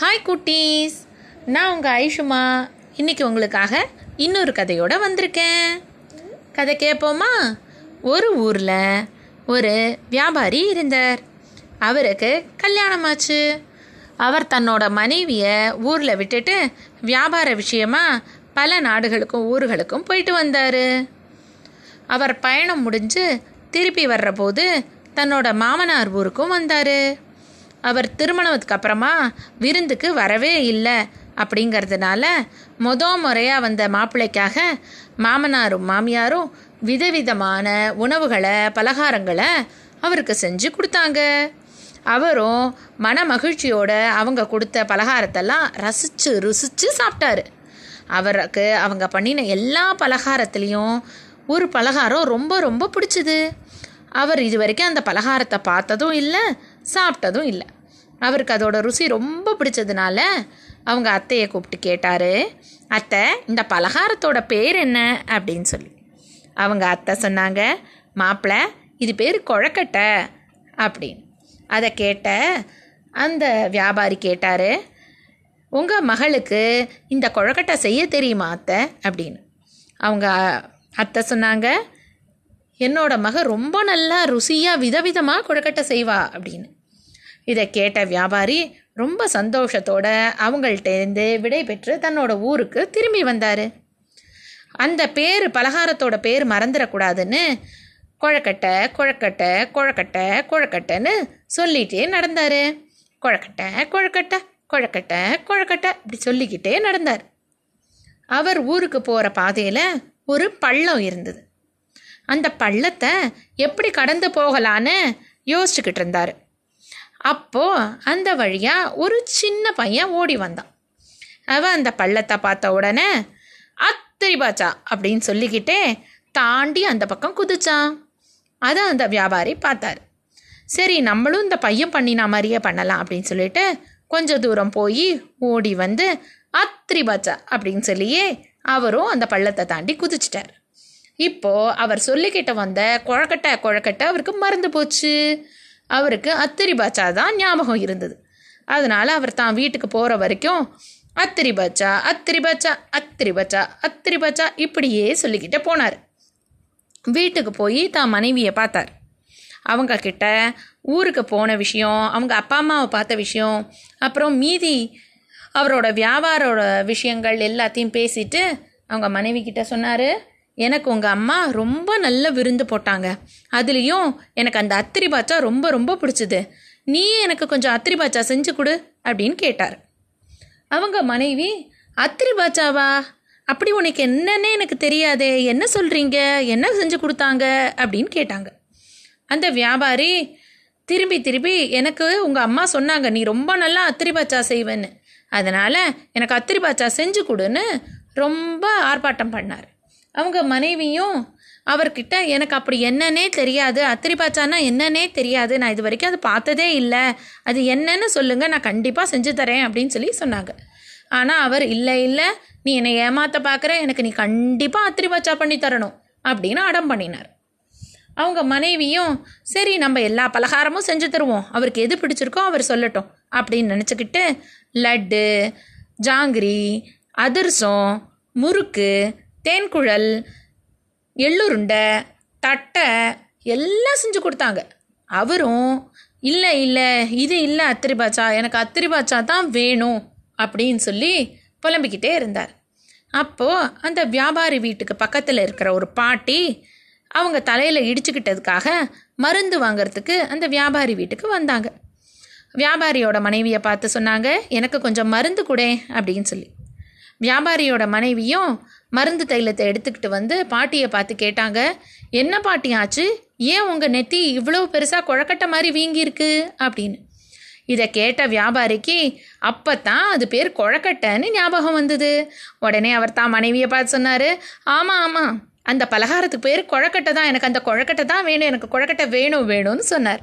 Hi குட்டீஸ். நான் உங்கள் ஐஷுமா. இன்னைக்கு உங்களுக்காக இன்னொரு கதையோடு வந்திருக்கேன். கதை கேட்போமா ஒரு ஊரில் ஒரு வியாபாரி இருந்தார். அவருக்கு கல்யாணமாச்சு. அவர் தன்னோட மனைவியை ஊரில் விட்டுட்டு வியாபார விஷயமா பல நாடுகளுக்கும் ஊர்களுக்கும் போயிட்டு வந்தார். அவர் பயணம் முடிஞ்சு திருப்பி வர்றபோது தன்னோட மாமனார் ஊருக்கும் வந்தார். அவர் திருமணத்துக்கு அப்புறமா விருந்துக்கு வரவே இல்லை அப்படிங்கிறதுனால மொத முறையாக வந்த மாப்பிள்ளைக்காக மாமனாரும் மாமியாரும் விதவிதமான உணவுகளை பலகாரங்களை அவருக்கு செஞ்சு கொடுத்தாங்க. அவரும் மன மகிழ்ச்சியோட அவங்க கொடுத்த பலகாரத்தெல்லாம் ரசித்து ருசித்து சாப்பிட்டாரு. அவருக்கு அவங்க பண்ணின எல்லா பலகாரத்துலேயும் ஒரு பலகாரம் ரொம்ப ரொம்ப பிடிச்சிது. அவர் இது வரைக்கும் அந்த பலகாரத்தை பார்த்ததும் இல்லை சாப்பிட்டதும் இல்லை. அவருக்கு அதோட ருசி ரொம்ப பிடிச்சதுனால அவங்க அத்தையை கூப்பிட்டு கேட்டார். அத்தை இந்த பலகாரத்தோட பேர் என்ன? அப்படின்னு சொல்லி. அவங்க அத்தை சொன்னாங்க மாப்பிள்ளை இது பேர் கொழக்கட்டை. அப்படின்னு. அதை கேட்ட அந்த வியாபாரி கேட்டார் உங்கள் மகளுக்கு இந்த கொழக்கட்டை செய்ய தெரியுமா அத்தை? அப்படின்னு. அவங்க அத்தை சொன்னாங்க என்னோட மக ரொம்ப நல்லா ருசியாக விதவிதமாக கொழுக்கட்டை செய்வா. அப்படின்னு. இதை கேட்ட வியாபாரி ரொம்ப சந்தோஷத்தோட அவங்கள்ட்டேருந்து விடை பெற்று தன்னோட ஊருக்கு திரும்பி வந்தார். அந்த பேர் பலகாரத்தோட பேர் மறந்துடக்கூடாதுன்னு குழக்கட்டை குழக்கட்டை குழக்கட்டை குழக்கட்டைன்னு சொல்லிகிட்டே நடந்தார். குழக்கட்டை குழக்கட்டை குழக்கட்டை குழக்கட்டை இப்படி சொல்லிக்கிட்டே நடந்தார். அவர் ஊருக்கு போகிற பாதையில் ஒரு பள்ளம் இருந்தது. அந்த பள்ளத்தை எப்படி கடந்து போகலான்னு யோசிச்சுக்கிட்டு இருந்தார். அப்போது அந்த வழியாக ஒரு சின்ன பையன் ஓடி வந்தான். அவன் அந்த பள்ளத்தை பார்த்த உடனே அத்திரி பாச்சா அப்படின்னு சொல்லிக்கிட்டே தாண்டி அந்த பக்கம் குதிச்சான். அதை அந்த வியாபாரி பார்த்தாரு. சரி நம்மளும் இந்த பையன் பண்ணினா மாதிரியே பண்ணலாம் அப்படின்னு சொல்லிட்டு கொஞ்சம் தூரம் போய் ஓடி வந்து அத்திரி பாச்சா அப்படின்னு சொல்லியே அவரும் அந்த பள்ளத்தை தாண்டி குதிச்சிட்டார். இப்போது அவர் சொல்லிக்கிட்ட வந்த குழக்கட்டை குழக்கட்டை அவருக்கு மறந்து போச்சு. அவருக்கு அத்திரி பாச்சா தான் ஞாபகம் இருந்தது. அதனால் அவர் தான் வீட்டுக்கு போகிற வரைக்கும் அத்திரி பாச்சா அத்திரி பாச்சா அத்திரி பாச்சா அத்திரி பாச்சா இப்படியே சொல்லிக்கிட்டே போனார். வீட்டுக்கு போய் தான் மனைவியை பார்த்தார். அவங்க கிட்ட ஊருக்கு போன விஷயம் அவங்க அப்பா அம்மாவை பார்த்த விஷயம் அப்புறம் மீதி அவரோட வியாபாரோட விஷயங்கள் எல்லாத்தையும் பேசிட்டு அவங்க மனைவி கிட்ட சொன்னார் எனக்கு உங்கள் அம்மா ரொம்ப நல்ல விருந்து போட்டாங்க. அதுலேயும் எனக்கு அந்த அத்திரி பாச்சா ரொம்ப ரொம்ப பிடிச்சது. நீ எனக்கு கொஞ்சம் அத்திரி பாச்சா செஞ்சு கொடு அப்படின்னு கேட்டார். அவங்க மனைவி அத்திரி பாச்சாவா? அப்படி உனக்கு என்னன்னே எனக்கு தெரியாதே. என்ன சொல்கிறீங்க என்ன செஞ்சு கொடுத்தாங்க? அப்படின்னு கேட்டாங்க. அந்த வியாபாரி திரும்பி திரும்பி எனக்கு உங்கள் அம்மா சொன்னாங்க. நீ ரொம்ப நல்லா அத்திரி பாச்சா செய்வேன்னு. அதனால் எனக்கு அத்திரி பாச்சா செஞ்சு கொடுன்னு ரொம்ப ஆர்ப்பாட்டம் பண்ணார். அவங்க மனைவியும் அவர்கிட்ட எனக்கு அப்படி என்னன்னே தெரியாது. அத்திரிபாச்சான்னா என்னன்னே தெரியாது. நான் இது வரைக்கும் அது பார்த்ததே இல்லை. அது என்னன்னு சொல்லுங்கள் நான் கண்டிப்பாக செஞ்சு தரேன் அப்படின்னு சொல்லி சொன்னாங்க. ஆனால் அவர் இல்லை இல்லை. நீ என்னை ஏமாற்ற பார்க்குற எனக்கு நீ கண்டிப்பாக அத்திரிபாச்சா பண்ணி தரணும் அப்படின்னு அடம் பண்ணினார். அவங்க மனைவியும் சரி நம்ம எல்லா பலகாரமும் செஞ்சு தருவோம். அவருக்கு எது பிடிச்சிருக்கோ அவர் சொல்லட்டும் அப்படின்னு நினச்சிக்கிட்டு லட்டு ஜாங்கிரி அதிரசம் முறுக்கு தேன்குழல் எள்ளுருண்டை தட்டை எல்லாம் செஞ்சு கொடுத்தாங்க. அவரும் இல்லை இல்லை இது இல்லை அத்திரி பாச்சா எனக்கு அத்திரி பாச்சா தான் வேணும் அப்படின்னு சொல்லி புலம்பிக்கிட்டே இருந்தார். அப்போது அந்த வியாபாரி வீட்டுக்கு பக்கத்தில் இருக்கிற ஒரு பாட்டி அவங்க தலையில் இடிச்சுக்கிட்டதுக்காக மருந்து வாங்கிறதுக்கு அந்த வியாபாரி வீட்டுக்கு வந்தாங்க. வியாபாரியோட மனைவியை பார்த்து சொன்னாங்க எனக்கு கொஞ்சம் மருந்து கொடு அப்படின்னு சொல்லி. வியாபாரியோட மனைவியும் மருந்து தைலத்தை எடுத்துக்கிட்டு வந்து பாட்டியை பார்த்து கேட்டாங்க என்ன பாட்டி ஆச்சு? ஏன் உங்கள் நெத்தி இவ்வளோ பெருசாக குழக்கட்டை மாதிரி வீங்கியிருக்கு? அப்படின்னு. இதை கேட்ட வியாபாரிக்கு அப்போ தான் அது பேர் குழக்கட்டைன்னு ஞாபகம் வந்தது. உடனே அவர் தான் மனைவியை பார்த்து சொன்னார் ஆமாம் ஆமாம் அந்த பலகாரத்துக்கு பேர் குழக்கட்டை தான். எனக்கு அந்த குழக்கட்டை தான் வேணும். எனக்கு குழக்கட்டை வேணும் வேணும்னு சொன்னார்.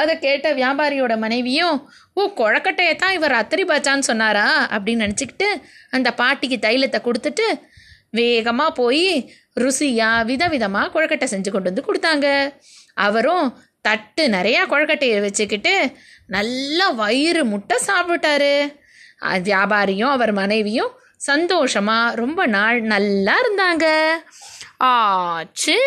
அதை கேட்ட வியாபாரியோட மனைவியும் ஓ குழக்கட்டையை தான் இவர் அத்திரி பாச்சான்னு சொன்னாரா? அப்படின்னு நினச்சிக்கிட்டு அந்த பாட்டிக்கு தைலத்தை கொடுத்துட்டு வேகமாக போய் ருசியாக விதவிதமாக குழக்கட்டை செஞ்சு கொண்டு வந்து கொடுத்தாங்க. அவரும் தட்டு நிறையா குழக்கட்டையை வச்சுக்கிட்டு நல்லா வயிறு முட்டை சாப்பிட்டாரு. வியாபாரியும் அவர் மனைவியும் சந்தோஷமாக ரொம்ப நாள் நல்லா இருந்தாங்க. ஆச்சு.